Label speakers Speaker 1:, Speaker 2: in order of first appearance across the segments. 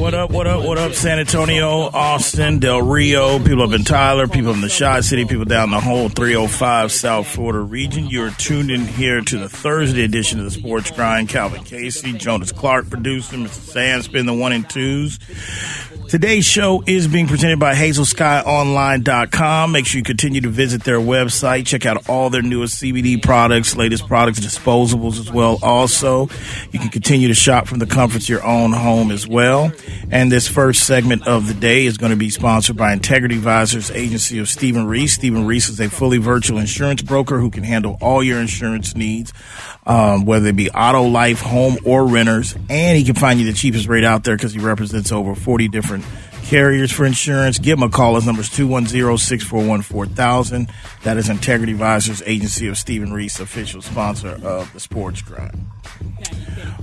Speaker 1: What up, what up, what up, San Antonio, Austin, Del Rio, people up in Tyler, people in the Shot City, people down the whole 305 South Florida region. You're tuned in here to the Thursday edition of the Sports Grind. Calvin Casey, Jonas Clark producer, Mr. Sam spin the one and twos. Today's show is being presented by HazelSkyOnline.com. Make sure you continue to visit their website. Check out all their newest CBD products, latest products, disposables as well. Also, you can continue to shop from the comforts of your own home as well. And this first segment of the day is going to be sponsored by Integrity Advisors Agency of Stephen Reese. Stephen Reese is a fully virtual insurance broker who can handle all your insurance needs um, whether it be auto, life, home, or renters. And he can find you the cheapest rate out there because he represents over 40 different carriers for insurance. Give him a call. His number is 210-641-4000. That is Integrity Advisors Agency of Stephen Reese, official sponsor of the Sports Grind.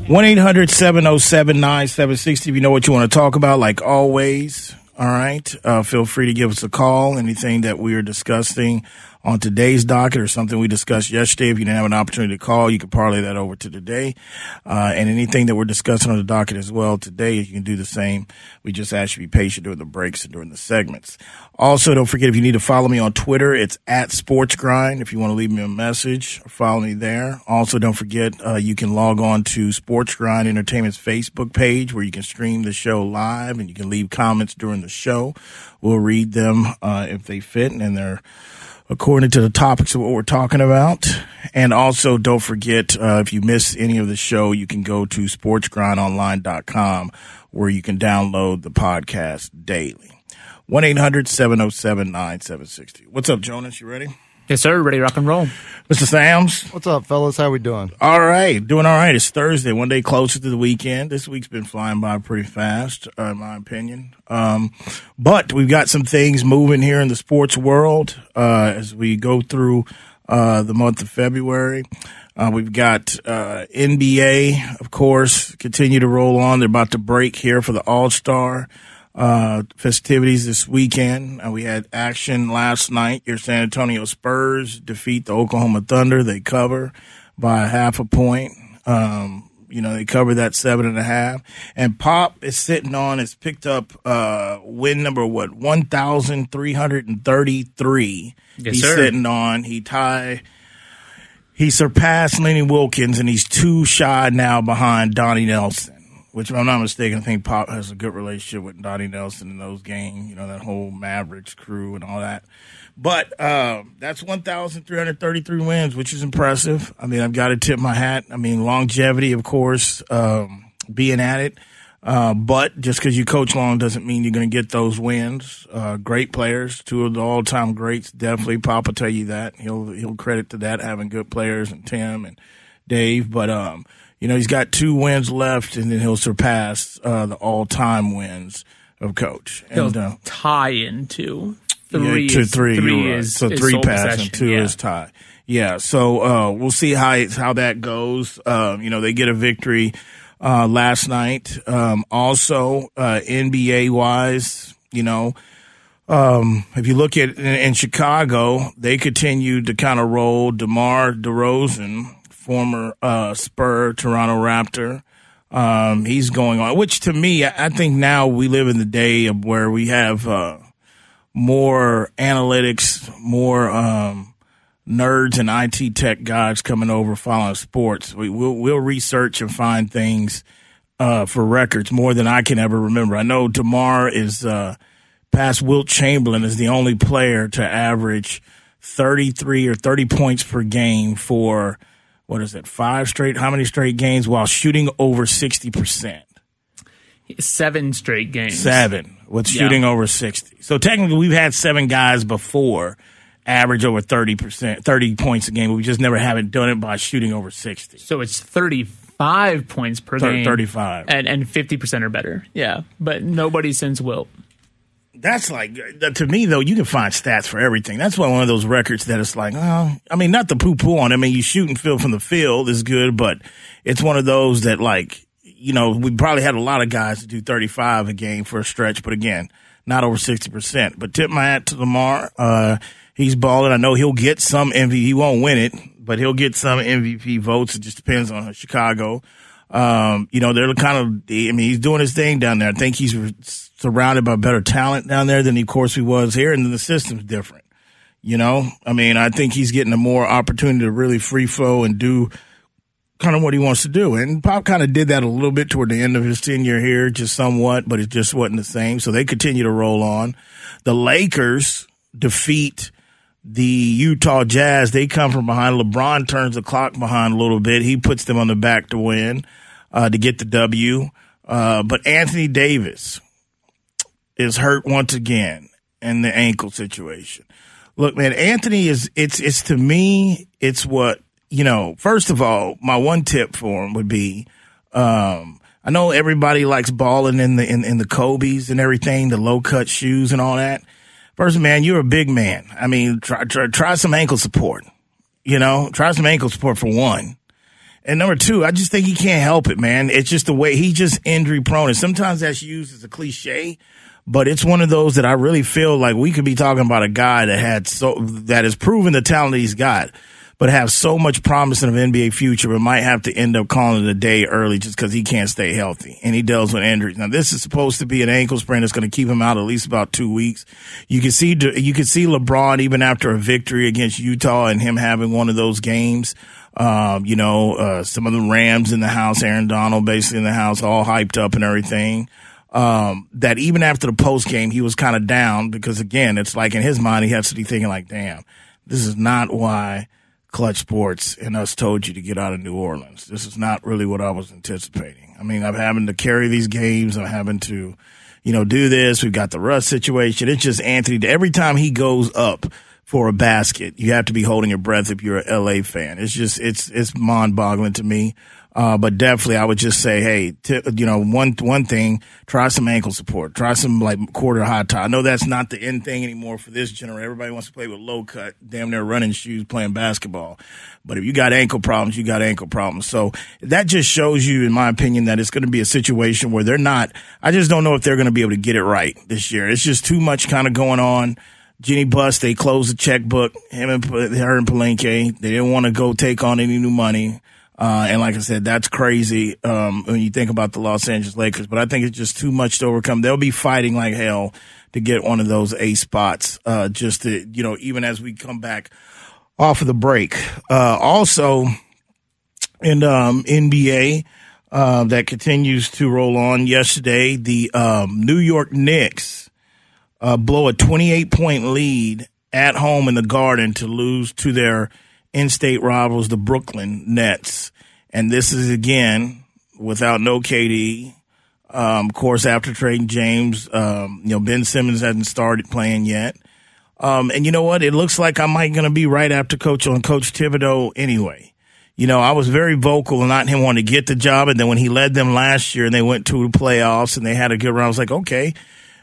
Speaker 1: 1-800-707-9760 if you know what you want to talk about, like always. All right. Uh, feel free to give us a call. Anything that we are discussing on today's docket or something we discussed yesterday. If you didn't have an opportunity to call, you can parlay that over to today. Uh, and anything that we're discussing on the docket as well today, you can do the same. We just ask you to be patient during the breaks and during the segments. Also, don't forget if you need to follow me on Twitter, it's at Sports Grind. If you want to leave me a message, follow me there. Also, don't forget uh, you can log on to Sports Grind Entertainment's Facebook page where you can stream the show live and you can leave comments during the show. We'll read them uh, if they fit and they're according to the topics of what we're talking about. And also, don't forget, uh, if you miss any of the show, you can go to sportsgrindonline.com where you can download the podcast daily. 1 800 707 9760. What's up, Jonas? You ready?
Speaker 2: Yes, sir. Ready, rock and roll.
Speaker 1: Mr. Sams?
Speaker 3: What's up, fellas? How we doing?
Speaker 1: All right. Doing all right. It's Thursday, one day closer to the weekend. This week's been flying by pretty fast, uh, in my opinion. Um, but we've got some things moving here in the sports world uh, as we go through uh, the month of February. Uh, we've got uh, NBA, of course, continue to roll on. They're about to break here for the All Star uh, festivities this weekend. Uh, we had action last night. Your San Antonio Spurs defeat the Oklahoma Thunder. They cover by half a point. Um, you know, they cover that seven and a half. And Pop is sitting on, has picked up uh, win number, what, 1,333.
Speaker 2: Yes,
Speaker 1: He's
Speaker 2: sir.
Speaker 1: sitting on. He tied. He surpassed Lenny Wilkens, and he's two shy now behind Donnie Nelson which if I'm not mistaken, I think Pop has a good relationship with Donnie Nelson and those games, you know, that whole Mavericks crew and all that. But uh, that's 1,333 wins, which is impressive. I mean, I've got to tip my hat. I mean, longevity, of course, um, being at it. Uh, but just because you coach long doesn't mean you're going to get those wins. Uh, great players, two of the all-time greats, definitely. Pop will tell you that. He'll he'll credit to that having good players and Tim and Dave. But um, you know, he's got two wins left, and then he'll surpass uh, the all-time wins of Coach.
Speaker 2: He'll
Speaker 1: And uh,
Speaker 2: tie into three.
Speaker 1: yeah, to three,
Speaker 2: three
Speaker 1: right.
Speaker 2: is
Speaker 1: so
Speaker 2: is
Speaker 1: three passing,
Speaker 2: possession.
Speaker 1: two
Speaker 2: yeah.
Speaker 1: is tie. Yeah, so uh, we'll see how how that goes. Um, you know, they get a victory uh, last night. Um, also, uh, NBA wise, you know, um, if you look at in, in Chicago, they continued to kind of roll. DeMar DeRozan, former uh, Spur, Toronto Raptor. Um, he's going on, which to me, I think now we live in the day of where we have uh, more analytics, more um, nerds and IT tech guys coming over following sports. We, we'll, we'll research and find things uh, for records more than I can ever remember. I know DeMar is uh, past Wilt Chamberlain is the only player to average 33 or 30 points per game for what is it five straight how many straight games while shooting over 60%
Speaker 2: Seven straight games.
Speaker 1: seven with
Speaker 2: Yeah.
Speaker 1: shooting over 60 so technically we've had seven guys before average over 30% 30 points a game but we just never haven't done it by shooting over 60
Speaker 2: So it's 35 points per
Speaker 1: Thir-
Speaker 2: game.
Speaker 1: 35
Speaker 2: And, and 50% or better. Yeah. But nobody since Wilt.
Speaker 1: That's like to me though. You can find stats for everything. That's why one of those records that it's like, oh, I mean, not the poo poo on. it. I mean, you shoot and field from the field is good, but it's one of those that like, you know, we probably had a lot of guys to do 35 a game for a stretch, but again, not over 60%. But tip my hat to DeMar. Uh, he's balling. I know he'll get some MVP. He won't win it, but he'll get some MVP votes. It just depends on Chicago. Um, you know, they're kind of, I mean, he's doing his thing down there. I think he's surrounded by better talent down there than, he of course, he was here, and the system's different. You know, I mean, I think he's getting a more opportunity to really free flow and do kind of what he wants to do. And Pop kind of did that a little bit toward the end of his tenure here, just somewhat, but it just wasn't the same. So they continue to roll on. The Lakers defeat the Utah Jazz. They come from behind. LeBron turns the clock behind a little bit. He puts them on the back to win, uh, to get the W. Uh, but Anthony Davis is hurt once again in the ankle situation. Look, man, Anthony is, it's, it's to me, it's what you know, first of all, my one tip for him would be, um, I know everybody likes balling in the in, in the Kobe's and everything, the low cut shoes and all that. First, man, you're a big man. I mean, try try try some ankle support. You know, try some ankle support for one. And number two, I just think he can't help it, man. It's just the way he's just injury prone. And sometimes that's used as a cliche, but it's one of those that I really feel like we could be talking about a guy that had so that has proven the talent he's got but have so much promise in an NBA future, but might have to end up calling it a day early just because he can't stay healthy and he deals with injuries. Now, this is supposed to be an ankle sprain that's going to keep him out at least about two weeks. You can see you can see LeBron even after a victory against Utah and him having one of those games. Um, you know, uh, some of the Rams in the house, Aaron Donald basically in the house, all hyped up and everything. Um, that even after the post game, he was kind of down because again, it's like in his mind, he has to be thinking like, damn, this is not why Clutch Sports and us told you to get out of New Orleans. This is not really what I was anticipating. I mean, I'm having to carry these games. I'm having to, you know, do this. We've got the Russ situation. It's just Anthony. Every time he goes up for a basket, you have to be holding your breath if you're a LA fan. It's just, it's, it's mind boggling to me. Uh, but definitely, I would just say, hey, t- you know, one one thing, try some ankle support, try some like quarter high tie. I know that's not the end thing anymore for this generation. Everybody wants to play with low cut, damn near running shoes, playing basketball. But if you got ankle problems, you got ankle problems. So that just shows you, in my opinion, that it's going to be a situation where they're not. I just don't know if they're going to be able to get it right this year. It's just too much kind of going on. Jeanie Buss, they closed the checkbook. Him and her and Pelinka, they didn't want to go take on any new money. Uh, and like I said, that's crazy um, when you think about the Los Angeles Lakers. But I think it's just too much to overcome. They'll be fighting like hell to get one of those A spots. Uh, just to you know, even as we come back off of the break. Uh, also, in um, NBA. Uh, that continues to roll on. Yesterday, the um, New York Knicks uh, blow a 28 point lead at home in the Garden to lose to their in-state rivals, the Brooklyn Nets. And this is again without no KD. Um, of course, after trading James, um, you know, Ben Simmons hasn't started playing yet. Um, and you know what? It looks like I might going to be right after coach on Coach Thibodeau anyway. You know, I was very vocal and not him wanting to get the job. And then when he led them last year and they went to the playoffs and they had a good run, I was like, okay,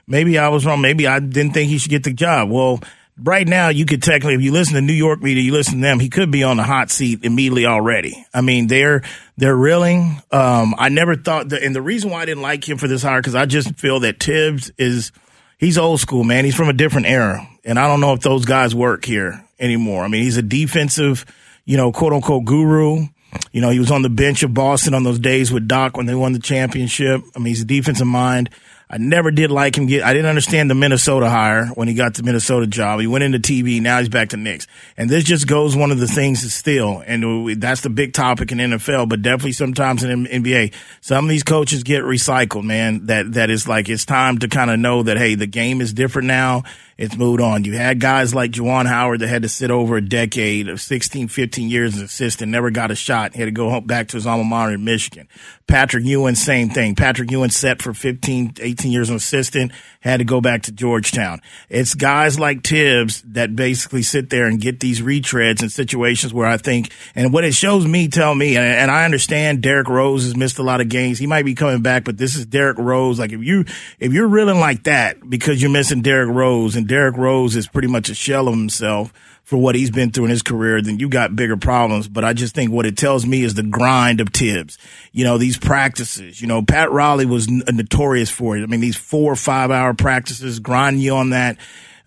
Speaker 1: maybe I was wrong. Maybe I didn't think he should get the job. Well, right now you could technically, if you listen to New York media, you listen to them, he could be on the hot seat immediately already. I mean, they're, they're reeling. Um, I never thought that, and the reason why I didn't like him for this hire, cause I just feel that Thibs is, he's old school, man. He's from a different era. And I don't know if those guys work here anymore. I mean, he's a defensive, you know, quote unquote guru. You know, he was on the bench of Boston on those days with Doc when they won the championship. I mean, he's a defensive mind. I never did like him get, I didn't understand the Minnesota hire when he got the Minnesota job. He went into TV. Now he's back to Knicks. And this just goes one of the things still, and that's the big topic in NFL, but definitely sometimes in NBA. Some of these coaches get recycled, man. That, that is like, it's time to kind of know that, hey, the game is different now it's moved on. You had guys like Juwan Howard that had to sit over a decade of 16, 15 years as assistant, never got a shot. Had to go back to his alma mater in Michigan. Patrick Ewing, same thing. Patrick Ewing set for 15, 18 years as assistant, had to go back to Georgetown. It's guys like Thibs that basically sit there and get these retreads in situations where I think, and what it shows me, tell me, and, and I understand Derrick Rose has missed a lot of games. He might be coming back, but this is Derrick Rose. Like if you, if you're reeling like that because you're missing Derrick Rose and Derrick Rose is pretty much a shell of himself for what he's been through in his career, then you got bigger problems. But I just think what it tells me is the grind of Thibs. You know, these practices, you know, Pat Riley was n- notorious for it. I mean, these four or five hour practices, grind you on that.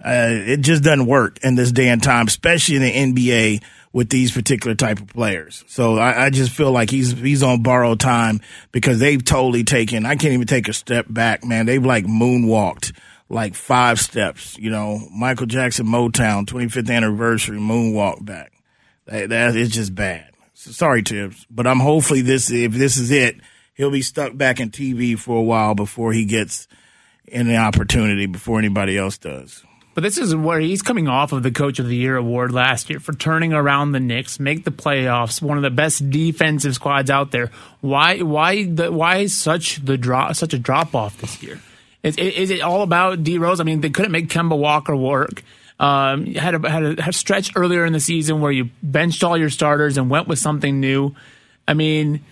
Speaker 1: Uh, it just doesn't work in this day and time, especially in the NBA with these particular type of players. So I, I, just feel like he's he's on borrowed time because they've totally taken. I can't even take a step back, man. They've like moonwalked like five steps. You know, Michael Jackson Motown 25th anniversary moonwalk back. That, is just bad. So sorry, Thibs, but I'm hopefully this if this is it, he'll be stuck back in TV for a while before he gets any opportunity before anybody else does.
Speaker 2: But this is where he's coming off of the Coach of the Year award last year for turning around the Knicks, make the playoffs, one of the best defensive squads out there. Why? Why? The, why such the drop? Such a drop off this year? Is, is, it all about D Rose? I mean, they couldn't make Kemba Walker work. Um, had a, had a, had a stretch earlier in the season where you benched all your starters and went with something new. I mean,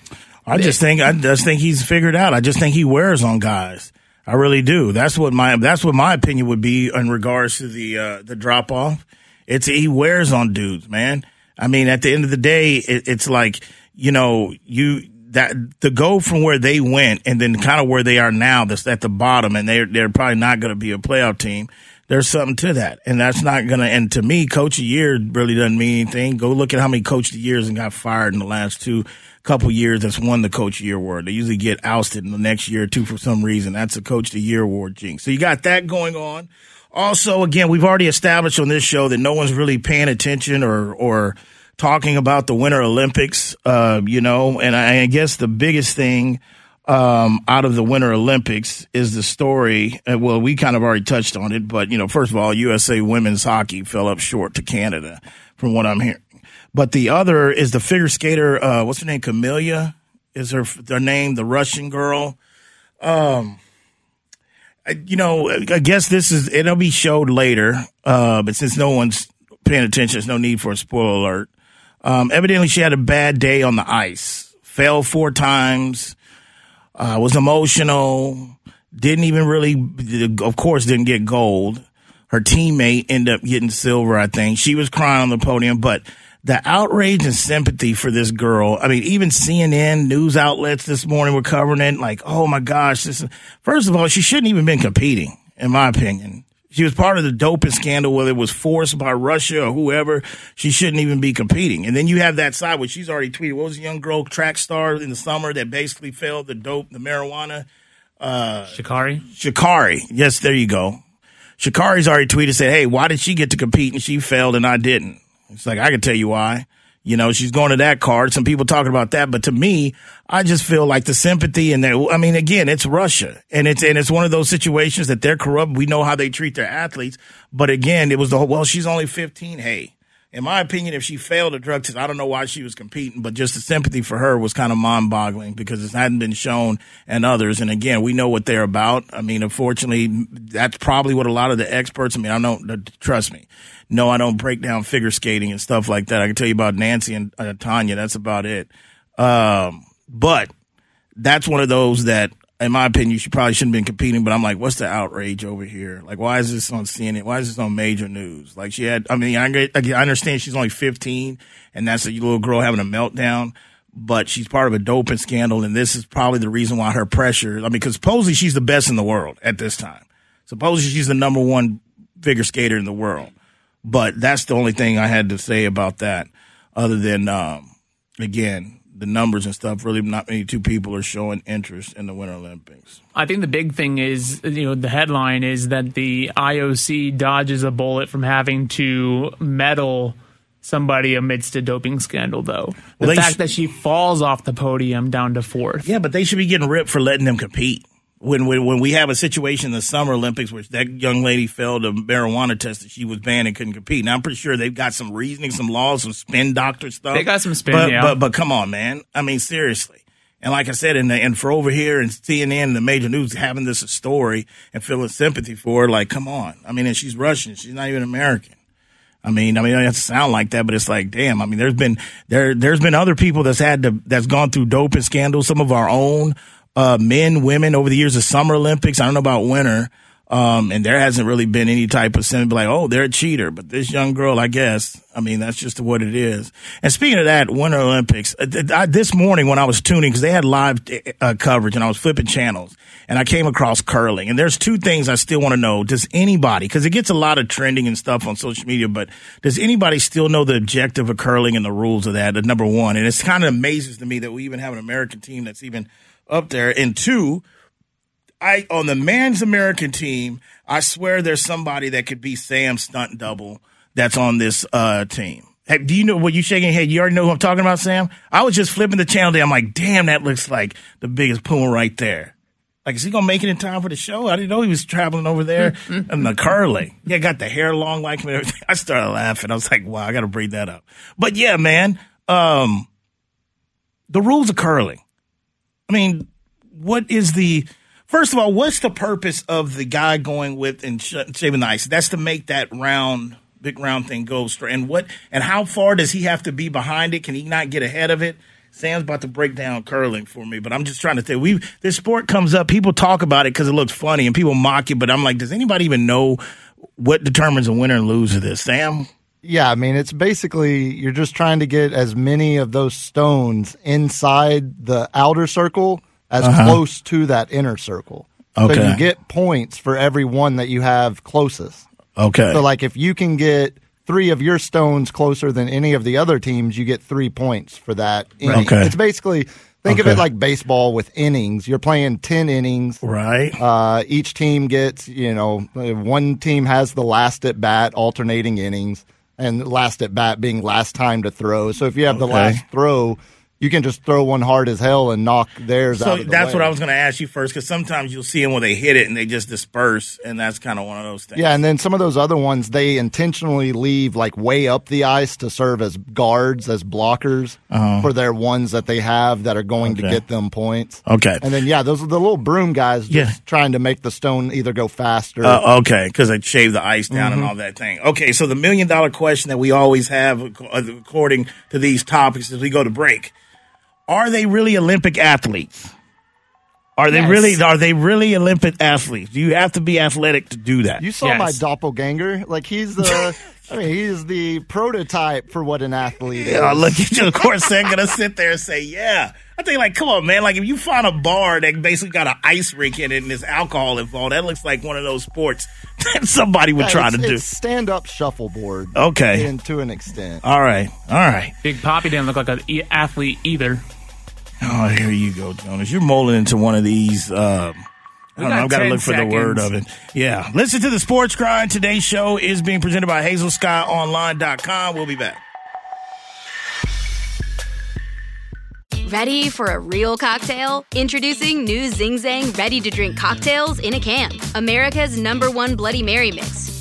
Speaker 1: I just think I just think he's figured out. I just think he wears on guys. I really do. That's what my that's what my opinion would be in regards to the uh, the drop off. It's he wears on dudes, man. I mean, at the end of the day, it, it's like you know you that to go from where they went and then kind of where they are now, that's at the bottom, and they're they're probably not going to be a playoff team. There's something to that, and that's not going to. And to me, coach of year really doesn't mean anything. Go look at how many coach of years and got fired in the last two couple years that's won the coach year award. They usually get ousted in the next year or two for some reason. That's a coach the year award jinx. So you got that going on. Also, again, we've already established on this show that no one's really paying attention or, or talking about the Winter Olympics, uh, you know, and I, I guess the biggest thing, um, out of the Winter Olympics is the story. Uh, well, we kind of already touched on it, but you know, first of all, USA women's hockey fell up short to Canada from what I'm hearing. But the other is the figure skater. Uh, what's her name? Kamila is her name. The Russian girl. Um, I, you know, I guess this is it'll be showed later. Uh, but since no one's paying attention, there's no need for a spoiler alert. Um, evidently, she had a bad day on the ice. Fell four times. Uh, was emotional. Didn't even really, of course, didn't get gold. Her teammate ended up getting silver, I think. She was crying on the podium, but the outrage and sympathy for this girl. I mean, even CNN news outlets this morning were covering it. Like, oh my gosh, this. Is, first of all, she shouldn't even been competing, in my opinion. She was part of the doping scandal, whether it was forced by Russia or whoever. She shouldn't even be competing. And then you have that side where she's already tweeted. What was the young girl track star in the summer that basically failed the dope, the marijuana?
Speaker 2: Uh, Sha'Carri.
Speaker 1: Sha'Carri. Yes, there you go. Sha'Carri's already tweeted, said, "Hey, why did she get to compete and she failed and I didn't?" It's like, I can tell you why. You know, she's going to that card. Some people talking about that, but to me, I just feel like the sympathy and that. I mean, again, it's Russia, and it's and it's one of those situations that they're corrupt. We know how they treat their athletes, but again, it was the whole. Well, she's only fifteen. Hey, in my opinion, if she failed a drug test, I don't know why she was competing, but just the sympathy for her was kind of mind boggling because it hadn't been shown and others. And again, we know what they're about. I mean, unfortunately, that's probably what a lot of the experts, I mean, I don't, trust me no, I don't break down figure skating and stuff like that. I can tell you about Nancy and uh, Tanya. That's about it. Um, but that's one of those that, in my opinion, she probably shouldn't have been competing. But I'm like, what's the outrage over here? Like, why is this on CNN? Why is this on major news? Like, she had, I mean, I, I understand she's only 15 and that's a little girl having a meltdown but she's part of a doping scandal, and this is probably the reason why her pressure. I mean, because supposedly she's the best in the world at this time. Supposedly she's the number one figure skater in the world. But that's the only thing I had to say about that, other than um, again the numbers and stuff. Really, not many two people are showing interest in the Winter Olympics.
Speaker 2: I think the big thing is, you know, the headline is that the IOC dodges a bullet from having to medal somebody amidst a doping scandal, though. The well, fact sh- that she falls off the podium down to fourth.
Speaker 1: Yeah, but they should be getting ripped for letting them compete when, when when we have a situation in the Summer Olympics where that young lady failed a marijuana test that she was banned and couldn't compete. Now I'm pretty sure they've got some reasoning, some laws, some spin doctor stuff.
Speaker 2: They got some spin,
Speaker 1: but,
Speaker 2: yeah.
Speaker 1: But but come on, man. I mean, seriously. And like I said, and and for over here and CNN and the major news having this story and feeling sympathy for her, like, come on. I mean, and she's Russian. She's not even American. I mean, I mean, it doesn't sound like that, but it's like, damn. I mean, there's been there there's been other people that's had to that's gone through doping scandals. Some of our own uh, men, women over the years of Summer Olympics. I don't know about winter. Um, and there hasn't really been any type of sin, like, oh, they're a cheater. But this young girl, I guess, I mean, that's just what it is. And speaking of that, Winter Olympics, uh, I, this morning when I was tuning, because they had live uh, coverage and I was flipping channels, and I came across curling. And there's two things I still want to know. Does anybody, because it gets a lot of trending and stuff on social media, but does anybody still know the objective of curling and the rules of that? Number one. And it's kind of amazes to me that we even have an American team that's even up there. And two, I on the man's American team, I swear there's somebody that could be Sam stunt double that's on this uh, team. Hey, do you know what you shaking your head? You already know who I'm talking about, Sam? I was just flipping the channel there. I'm like, damn, that looks like the biggest puma right there. Like, is he gonna make it in time for the show? I didn't know he was traveling over there and the curling. Yeah, got the hair long like him and everything. I started laughing. I was like, wow, I gotta bring that up. But yeah, man, um, the rules of curling. I mean, what is the First of all, what's the purpose of the guy going with and sh- shaving the ice? That's to make that round, big round thing go straight. And what and how far does he have to be behind it? Can he not get ahead of it? Sam's about to break down curling for me, but I'm just trying to say we this sport comes up. People talk about it because it looks funny and people mock it, but I'm like, does anybody even know what determines a winner and loser this? Sam.
Speaker 3: Yeah, I mean, it's basically you're just trying to get as many of those stones inside the outer circle as uh-huh. close to that inner circle. Okay. So you get points for every one that you have closest.
Speaker 1: Okay.
Speaker 3: So like if you can get three of your stones closer than any of the other teams, you get three points for that. Inning. Okay. It's basically think okay. of it like baseball with innings. You're playing ten innings.
Speaker 1: Right.
Speaker 3: Uh, each team gets you know one team has the last at bat, alternating innings, and last at bat being last time to throw. So if you have okay. the last throw you can just throw one hard as hell and knock theirs so out. So
Speaker 1: that's
Speaker 3: way.
Speaker 1: what I was going to ask you first, because sometimes you'll see them when they hit it and they just disperse, and that's kind of one of those things.
Speaker 3: Yeah, and then some of those other ones they intentionally leave like way up the ice to serve as guards, as blockers uh-huh. for their ones that they have that are going okay. to get them points.
Speaker 1: Okay,
Speaker 3: and then yeah, those are the little broom guys just yeah. trying to make the stone either go faster.
Speaker 1: Uh, okay, because they shave the ice down mm-hmm. and all that thing. Okay, so the million dollar question that we always have according to these topics as we go to break are they really Olympic athletes? Are they yes. really are they really Olympic athletes? Do you have to be athletic to do that?
Speaker 3: You saw yes. my doppelganger. Like he's the I mean, he's the prototype for what an athlete is.
Speaker 1: Yeah, look at you. Of course, they're gonna sit there and say, "Yeah." I think, like, come on, man. Like, if you find a bar that basically got an ice rink in it and there's alcohol involved, that looks like one of those sports that somebody would yeah, try to do.
Speaker 3: Stand up shuffleboard.
Speaker 1: Okay,
Speaker 3: and to an extent.
Speaker 1: All right, all right.
Speaker 2: Big Poppy didn't look like an athlete either.
Speaker 1: Oh, here you go, Jonas. You're molding into one of these. Uh, I don't know. I've got to look seconds. for the word of it. Yeah. Listen to the Sports Grind. Today's show is being presented by HazelSkyOnline.com. We'll be back.
Speaker 4: Ready for a real cocktail? Introducing new Zing Zang ready to drink cocktails in a can. America's number one Bloody Mary mix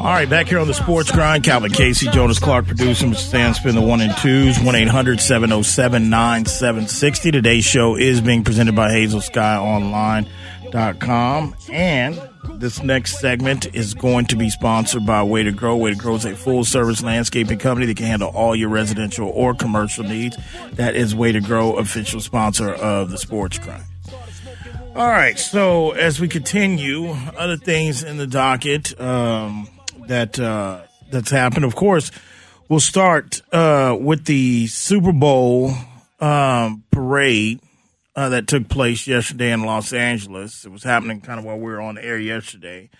Speaker 1: All right, back here on the Sports Grind, Calvin Casey, Jonas Clark producing, Mr. Stan Spin the one and twos, 1 800 707 9760. Today's show is being presented by HazelSkyOnline.com. And this next segment is going to be sponsored by Way to Grow. Way to Grow is a full service landscaping company that can handle all your residential or commercial needs. That is Way to Grow, official sponsor of the Sports Grind. All right, so as we continue, other things in the docket. Um, that uh, that's happened. Of course, we'll start uh, with the Super Bowl um, parade uh, that took place yesterday in Los Angeles. It was happening kind of while we were on air yesterday.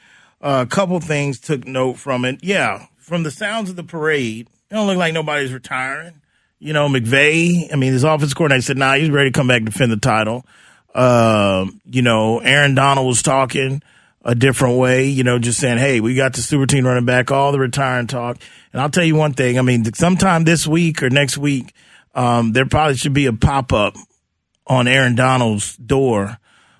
Speaker 1: Uh, a couple things took note from it. Yeah, from the sounds of the parade, it don't look like nobody's retiring. You know, McVay, I mean, his offense coordinator said, nah, he's ready to come back and defend the title. Um, you know, Aaron Donald was talking a different way, you know, just saying, hey, we got the super team running back, all the retiring talk. And I'll tell you one thing. I mean, sometime this week or next week, um, there probably should be a pop up on Aaron Donald's door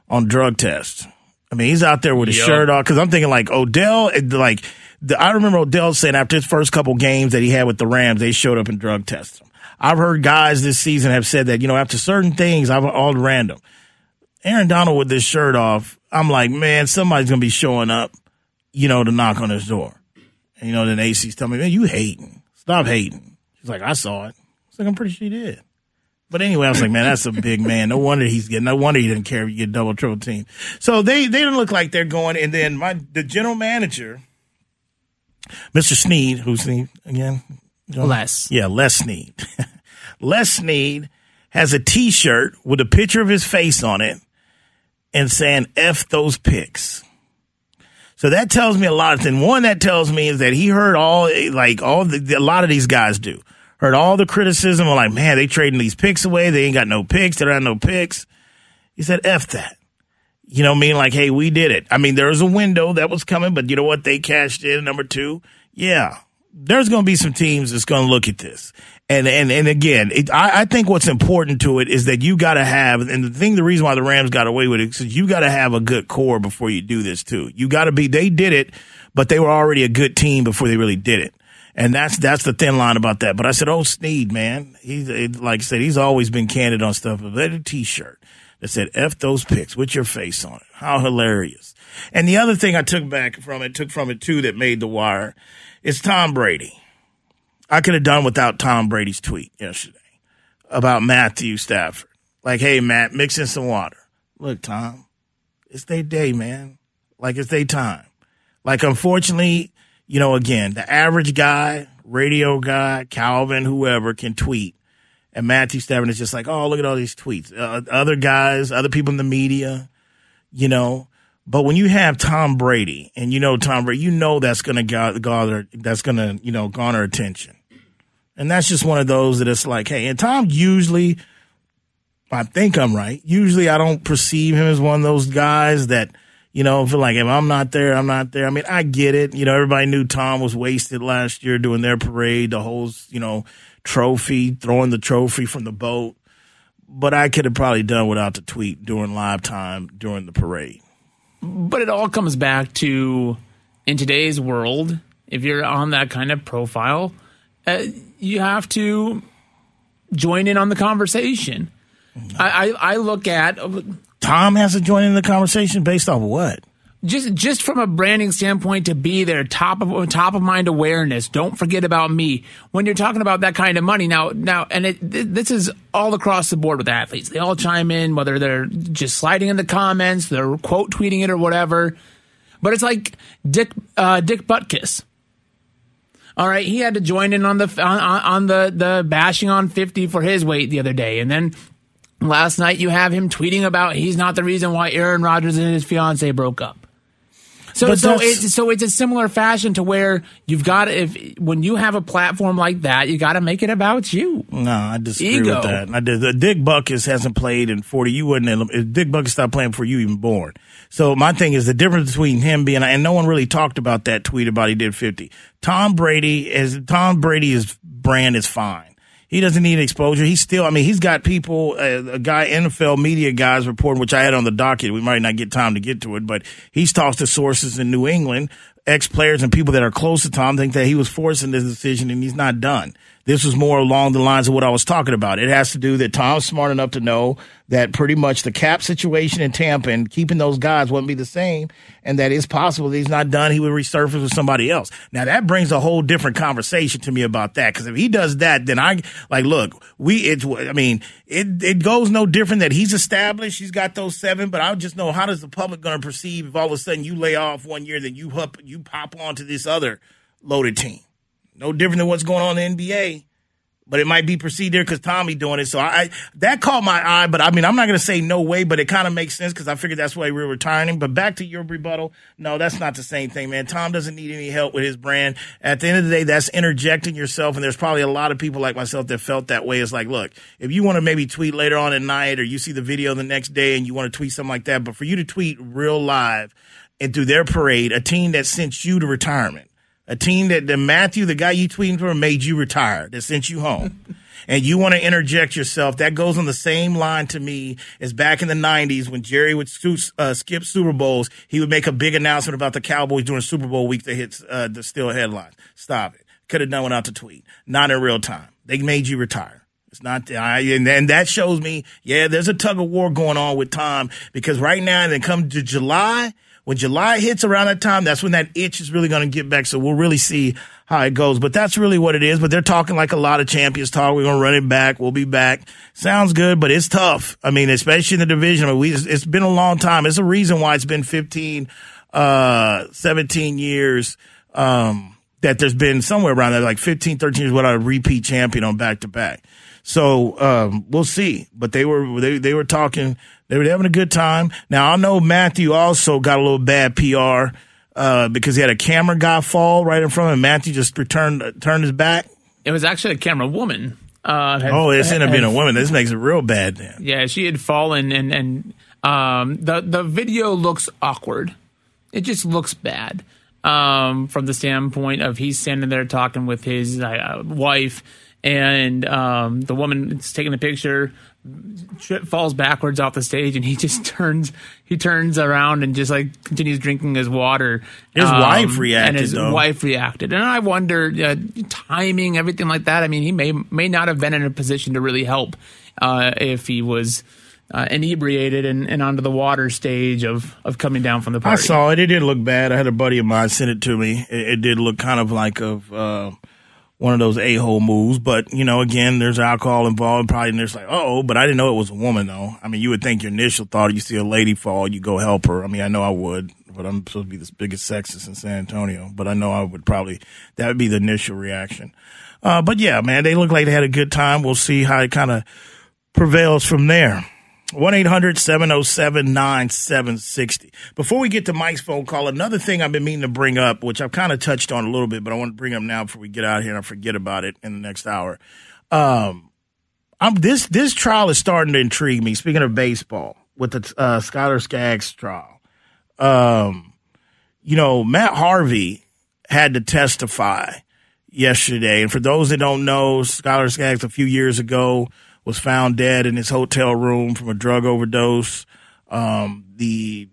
Speaker 1: on drug tests. I mean, he's out there with his yep. shirt off because I'm thinking like Odell, like the, I remember Odell saying after his first couple games that he had with the Rams, they showed up and drug tested him. I've heard guys this season have said that you know after certain things, I've all random. Aaron Donald with this shirt off, I'm like, man, somebody's gonna be showing up, you know, to knock on his door. And you know, then AC's telling me, man, you hating. Stop hating. She's like, I saw it. It's like, I'm pretty sure he did. But anyway, I was like, man, that's a big man. No wonder he's getting. No wonder he didn't care if you get double triple team. So they they don't look like they're going. And then my the general manager, Mr. Snead, who's Snead again?
Speaker 2: Les.
Speaker 1: Yeah, Les Snead. Les Snead has a T-shirt with a picture of his face on it and saying "f those picks." So that tells me a lot of things. One that tells me is that he heard all like all the, a lot of these guys do heard all the criticism of like, man, they trading these picks away. They ain't got no picks. They don't have no picks. He said, F that. You know, what I mean like, hey, we did it. I mean, there was a window that was coming, but you know what? They cashed in. Number two, yeah, there's going to be some teams that's going to look at this. And, and, and again, it, I, I think what's important to it is that you got to have, and the thing, the reason why the Rams got away with it is you got to have a good core before you do this too. You got to be, they did it, but they were already a good team before they really did it. And that's that's the thin line about that. But I said, oh, Snead, man, he's eh, like I said, he's always been candid on stuff. But a T-shirt that said "F those picks" with your face on it. How hilarious! And the other thing I took back from it, took from it too, that made the wire, is Tom Brady. I could have done without Tom Brady's tweet yesterday about Matthew Stafford. Like, hey, Matt, mix in some water. Look, Tom, it's their day, man. Like, it's their time. Like, unfortunately, you know, again, the average guy, radio guy, Calvin, whoever can tweet. And Matthew Stafford is just like, oh, look at all these tweets. Uh, other guys, other people in the media, you know. But when you have Tom Brady, and you know Tom Brady, you know that's going to gather, that's going to, you know, garner attention. And that's just one of those that it's like, hey, and Tom usually, I think I'm right. Usually I don't perceive him as one of those guys that – you know, feel like if I'm not there, I'm not there. I mean, I get it. You know, everybody knew Tom was wasted last year doing their parade, the whole, you know, trophy, throwing the trophy from the boat. But I could have probably done without the tweet during live time during the parade.
Speaker 2: But it all comes back to in today's world, if you're on that kind of profile, uh, you have to join in on the conversation. I, I, I look at
Speaker 1: Tom has to join in the conversation based off what?
Speaker 2: Just just from a branding standpoint to be there, top of top of mind awareness. Don't forget about me when you're talking about that kind of money. Now now, and it, this is all across the board with athletes. They all chime in, whether they're just sliding in the comments, they're quote tweeting it or whatever. But it's like Dick uh, Dick Butkus. All right, he had to join in on the on, on the the bashing on fifty for his weight the other day, and then Last night, you have him tweeting about he's not the reason why Aaron Rodgers and his fiance broke up. So, so it's so it's a similar fashion to where you've got if when you have a platform like that, you got to make it about you.
Speaker 1: No, I disagree Ego. with that. I did, Dick Butkus hasn't played in forty. You wouldn't. Dick Butkus stopped playing before you even born. So my thing is the difference between him being and no one really talked about that tweet about he did fifty. Tom Brady is Tom Brady's brand is fine. He doesn't need exposure. He's still, I mean, he's got people, uh, a guy, NFL media guys reporting, which I had on the docket. We might not get time to get to it, but he's talked to sources in New England, ex players and people that are close to Tom think that he was forcing this decision and he's not done. This was more along the lines of what I was talking about. It has to do that Tom's smart enough to know that pretty much the cap situation in Tampa and keeping those guys wouldn't be the same, and that it's possible that he's not done. He would resurface with somebody else. Now that brings a whole different conversation to me about that because if he does that, then I like look. We it's I mean it it goes no different that he's established. He's got those seven, but I just know how does the public going to perceive if all of a sudden you lay off one year, then you up you pop onto this other loaded team. No different than what's going on in the NBA. but it might be perceived there because Tommy doing it. So I, that caught my eye. But I mean, I'm not going to say no way, but it kind of makes sense because I figured that's why we are retiring. But back to your rebuttal, no, that's not the same thing, man. Tom doesn't need any help with his brand. At the end of the day, that's interjecting yourself, and there's probably a lot of people like myself that felt that way. It's like, look, if you want to maybe tweet later on at night, or you see the video the next day and you want to tweet something like that, but for you to tweet real live and through their parade, a team that sent you to retirement a team that, that Matthew, the guy you tweeted for, made you retire, that sent you home. and you want to interject yourself, that goes on the same line to me as back in the 90s when Jerry would uh, skip Super Bowls. He would make a big announcement about the Cowboys during Super Bowl week that hits uh, the still headline. Stop it. Could have done without the tweet. Not in real time. They made you retire. It's not, I, and, and that shows me, yeah, there's a tug of war going on with Tom because right now, and then come to July, when July hits around that time, that's when that itch is really going to get back. So we'll really see how it goes. But that's really what it is. But they're talking like a lot of champions talk. We're going to run it back. We'll be back. Sounds good, but it's tough. I mean, especially in the division. I mean, we, it's been a long time. It's a reason why it's been 15, uh, 17 years. Um, that there's been somewhere around that, like 15, 13 years without a repeat champion on back to back. So um, we'll see. But they were they they were talking. They were having a good time. Now I know Matthew also got a little bad PR uh, because he had a camera guy fall right in front of him. Matthew just returned turned his back.
Speaker 2: It was actually a camera woman. Uh,
Speaker 1: had, oh, it's ended up being a woman. This makes it real bad. Then.
Speaker 2: Yeah, she had fallen, and and um, the the video looks awkward. It just looks bad um, from the standpoint of he's standing there talking with his uh, wife and um, the woman is taking the picture falls backwards off the stage and he just turns he turns around and just like continues drinking his water
Speaker 1: his um, wife reacted
Speaker 2: and his
Speaker 1: though.
Speaker 2: wife reacted and i wonder uh, timing everything like that i mean he may may not have been in a position to really help uh, if he was uh, inebriated and, and onto the water stage of, of coming down from the party.
Speaker 1: I saw it. It did look bad. I had a buddy of mine send it to me. It, it did look kind of like of uh, one of those a hole moves. But you know, again, there's alcohol involved. Probably, and there's like, oh, but I didn't know it was a woman though. I mean, you would think your initial thought, you see a lady fall, you go help her. I mean, I know I would, but I'm supposed to be the biggest sexist in San Antonio. But I know I would probably that would be the initial reaction. Uh, but yeah, man, they look like they had a good time. We'll see how it kind of prevails from there. 1 800 707 9760. Before we get to Mike's phone call, another thing I've been meaning to bring up, which I've kind of touched on a little bit, but I want to bring up now before we get out of here and I forget about it in the next hour. Um, I'm, this, this trial is starting to intrigue me. Speaking of baseball, with the uh, Skylar Skaggs trial. Um, you know, Matt Harvey had to testify yesterday. And for those that don't know, Skylar Skaggs a few years ago, was found dead in his hotel room from a drug overdose. Um, the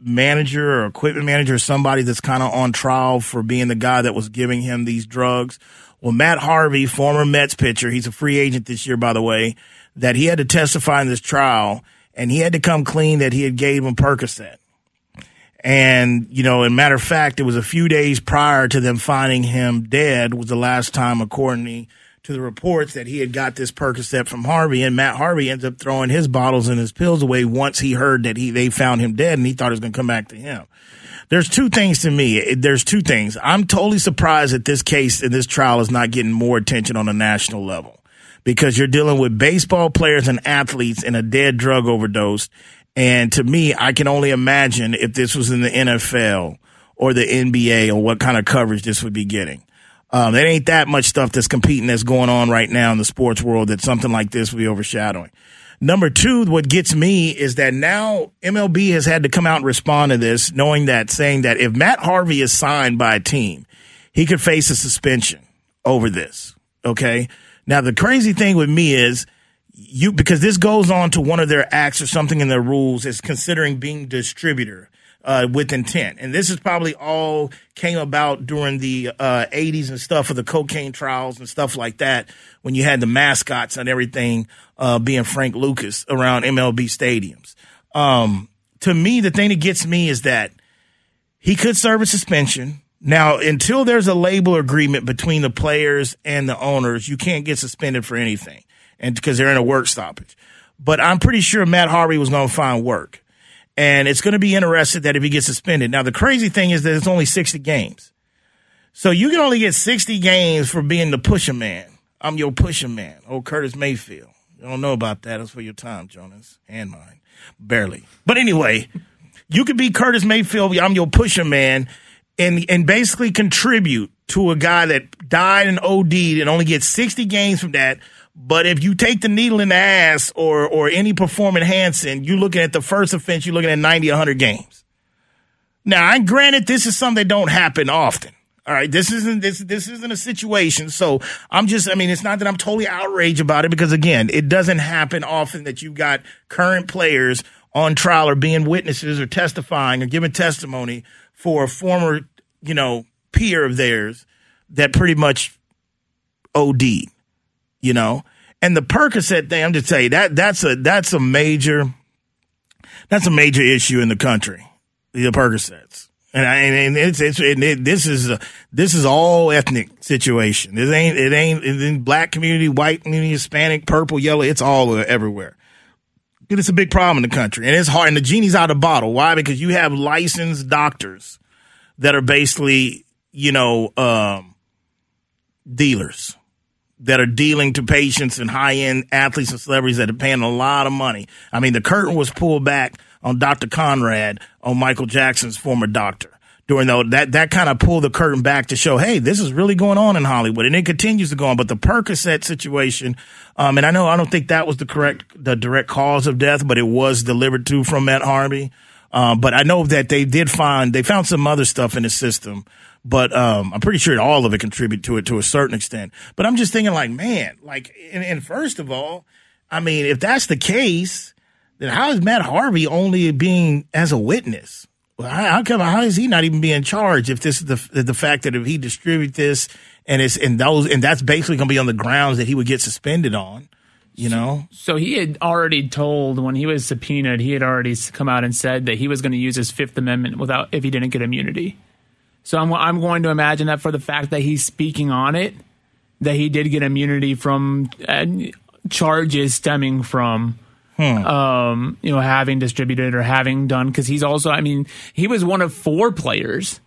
Speaker 1: manager or equipment manager, somebody that's kind of on trial for being the guy that was giving him these drugs. Well, Matt Harvey, former Mets pitcher, he's a free agent this year, by the way, that he had to testify in this trial and he had to come clean that he had gave him Percocet. And, you know, in matter of fact, it was a few days prior to them finding him dead was the last time, according to the reports that he had got this Percocet from Harvey, and Matt Harvey ends up throwing his bottles and his pills away once he heard that he they found him dead, and he thought it was going to come back to him. There's two things to me. There's two things. I'm totally surprised that this case and this trial is not getting more attention on a national level because you're dealing with baseball players and athletes in a dead drug overdose. And to me, I can only imagine if this was in the NFL or the NBA or what kind of coverage this would be getting. Um, it ain't that much stuff that's competing that's going on right now in the sports world that something like this will be overshadowing. Number two, what gets me is that now MLB has had to come out and respond to this, knowing that, saying that if Matt Harvey is signed by a team, he could face a suspension over this. Okay. Now, the crazy thing with me is you, because this goes on to one of their acts or something in their rules is considering being distributor uh, with intent. And this is probably all came about during the uh, 80s and stuff of the cocaine trials and stuff like that when you had the mascots and everything uh, being Frank Lucas around MLB stadiums. Um, to me, the thing that gets me is that he could serve a suspension. Now, until there's a label agreement between the players and the owners, you can't get suspended for anything, and because they're in a work stoppage. But I'm pretty sure Matt Harvey was going to find work and it's going to be interesting that if he gets suspended. Now, the crazy thing is that it's only 60 games. So you can only get 60 games for being the pusher man. I'm your pusher man. Oh, Curtis Mayfield. You don't know about that. That's for your time, Jonas, and mine. Barely. But anyway, you could be Curtis Mayfield. I'm your pusher man and, and basically contribute to a guy that died and OD'd and only gets 60 games from that. But if you take the needle in the ass or, or any perform enhancing, you're looking at the first offense, you're looking at 90, 100 games. Now, I granted this is something that don't happen often. All right, this isn't this this isn't a situation. So I'm just I mean, it's not that I'm totally outraged about it because again, it doesn't happen often that you've got current players on trial or being witnesses or testifying or giving testimony for a former, you know, peer of theirs that pretty much OD, you know. And the Percocet thing, I'm just you that that's a that's a major that's a major issue in the country. The Percocets. And, I, and it's, it's, it, this is, a, this is all ethnic situation. It ain't, it ain't in black community, white community, Hispanic, purple, yellow. It's all everywhere. It's a big problem in the country and it's hard. And the genie's out of the bottle. Why? Because you have licensed doctors that are basically, you know, um, dealers that are dealing to patients and high end athletes and celebrities that are paying a lot of money. I mean, the curtain was pulled back on Dr. Conrad on Michael Jackson's former doctor. During the, that, that kind of pulled the curtain back to show, hey, this is really going on in Hollywood, and it continues to go on. But the Percocet situation, um, and I know I don't think that was the correct, the direct cause of death, but it was delivered to from Matt Harvey. Um, but I know that they did find they found some other stuff in the system, but um, I'm pretty sure all of it contribute to it to a certain extent. But I'm just thinking, like, man, like, and, and first of all, I mean, if that's the case, then how is Matt Harvey only being as a witness? Well, how come? How is he not even being charged if this is the the fact that if he distribute this and it's and those and that's basically going to be on the grounds that he would get suspended on, you know?
Speaker 2: So he had already told when he was subpoenaed, he had already come out and said that he was going to use his Fifth Amendment without if he didn't get immunity. So I'm I'm going to imagine that for the fact that he's speaking on it, that he did get immunity from uh, charges stemming from Hmm. Um, you know, having distributed or having done, because he's also, I mean, he was one of four players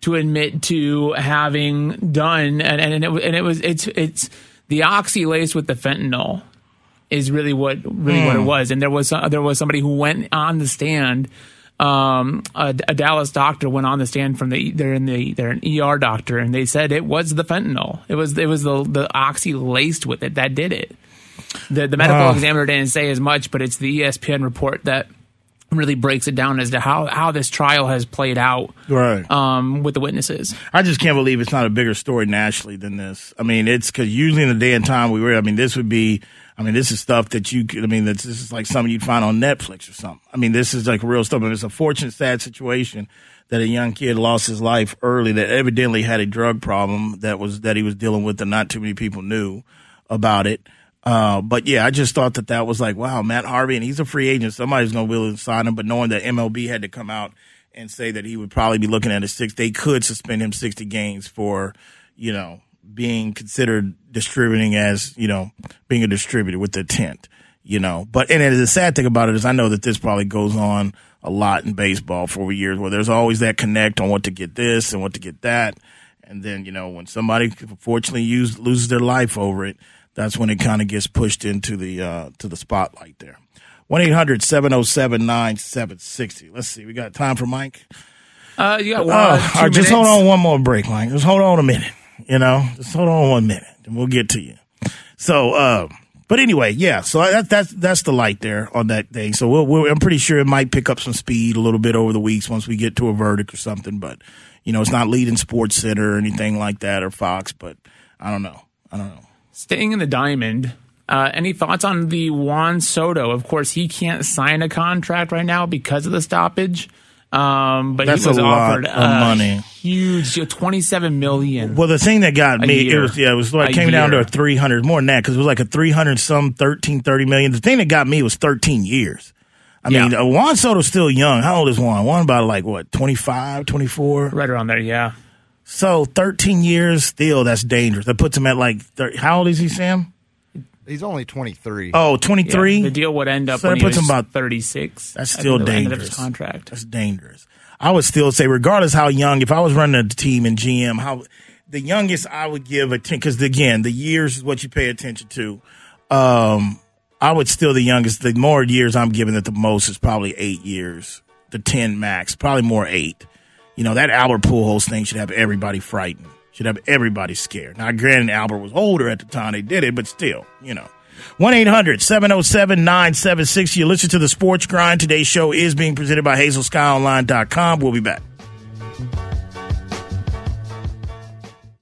Speaker 2: to admit to having done, and, and, it, and it was, it's, it's the oxy laced with the fentanyl is really what, really what it hmm. was. And there was, uh, there was somebody who went on the stand. Um, a, a, Dallas doctor went on the stand from the they're in the they're an ER doctor and they said it was the fentanyl. It was it was the the oxy laced with it that did it. The, the medical uh, examiner didn't say as much, but it's the ESPN report that really breaks it down as to how, how this trial has played out
Speaker 1: right.
Speaker 2: um, with the witnesses.
Speaker 1: I just can't believe it's not a bigger story nationally than this. I mean, it's because usually in the day and time we were, I mean, this would be, I mean, this is stuff that you could, I mean, this is like something you'd find on Netflix or something. I mean, this is like real stuff. I mean, it's a fortunate, sad situation that a young kid lost his life early that evidently had a drug problem that was, that he was dealing with and not too many people knew about it. Uh, but yeah, I just thought that that was like, wow, Matt Harvey, and he's a free agent. Somebody's going to be able to sign him. But knowing that MLB had to come out and say that he would probably be looking at a six, they could suspend him 60 games for, you know, being considered distributing as, you know, being a distributor with the intent, you know. But, and the sad thing about it is I know that this probably goes on a lot in baseball for years where there's always that connect on what to get this and what to get that. And then, you know, when somebody unfortunately use, loses their life over it, that's when it kind of gets pushed into the uh, to the spotlight there. 1 800 707 9760. Let's see. We got time for Mike?
Speaker 2: Uh, you got one. Uh,
Speaker 1: all right, just hold on one more break, Mike. Just hold on a minute. You know, just hold on one minute and we'll get to you. So, uh, but anyway, yeah. So that, that's that's the light there on that thing. So we'll, we'll, I'm pretty sure it might pick up some speed a little bit over the weeks once we get to a verdict or something. But you know, it's not leading Sports Center or anything like that or Fox. But I don't know. I don't know.
Speaker 2: Staying in the diamond, uh, any thoughts on the Juan Soto? Of course, he can't sign a contract right now because of the stoppage. Um, but
Speaker 1: That's
Speaker 2: he was
Speaker 1: a
Speaker 2: offered
Speaker 1: lot of money,
Speaker 2: huge, twenty-seven million.
Speaker 1: Well, the thing that got me, year. it was yeah, it was like a came down to a three hundred more than that because it was like a three hundred some 13, 30 million. The thing that got me was thirteen years. I yeah. mean, uh, Juan Soto's still young. How old is Juan? Juan about like what, 25, 24?
Speaker 2: Right around there, yeah.
Speaker 1: So 13 years still, that's dangerous. That puts him at like, 30, how old is he, Sam?
Speaker 3: He's only 23.
Speaker 1: Oh, 23?
Speaker 2: Yeah, the deal would end up so when that puts him about 36.
Speaker 1: That's still dangerous.
Speaker 2: his contract.
Speaker 1: That's dangerous. I would still say, regardless how young, if I was running a team in GM, how the youngest I would give attention because again, the years is what you pay attention to. Um, I would still the youngest. The more years I'm giving it, the most is probably eight years, the ten max, probably more eight. You know that Albert Pujols thing should have everybody frightened, should have everybody scared. Now, granted, Albert was older at the time they did it, but still, you know. 1 800 707 976. You listen to the Sports Grind. Today's show is being presented by HazelSkyOnline.com. We'll be back.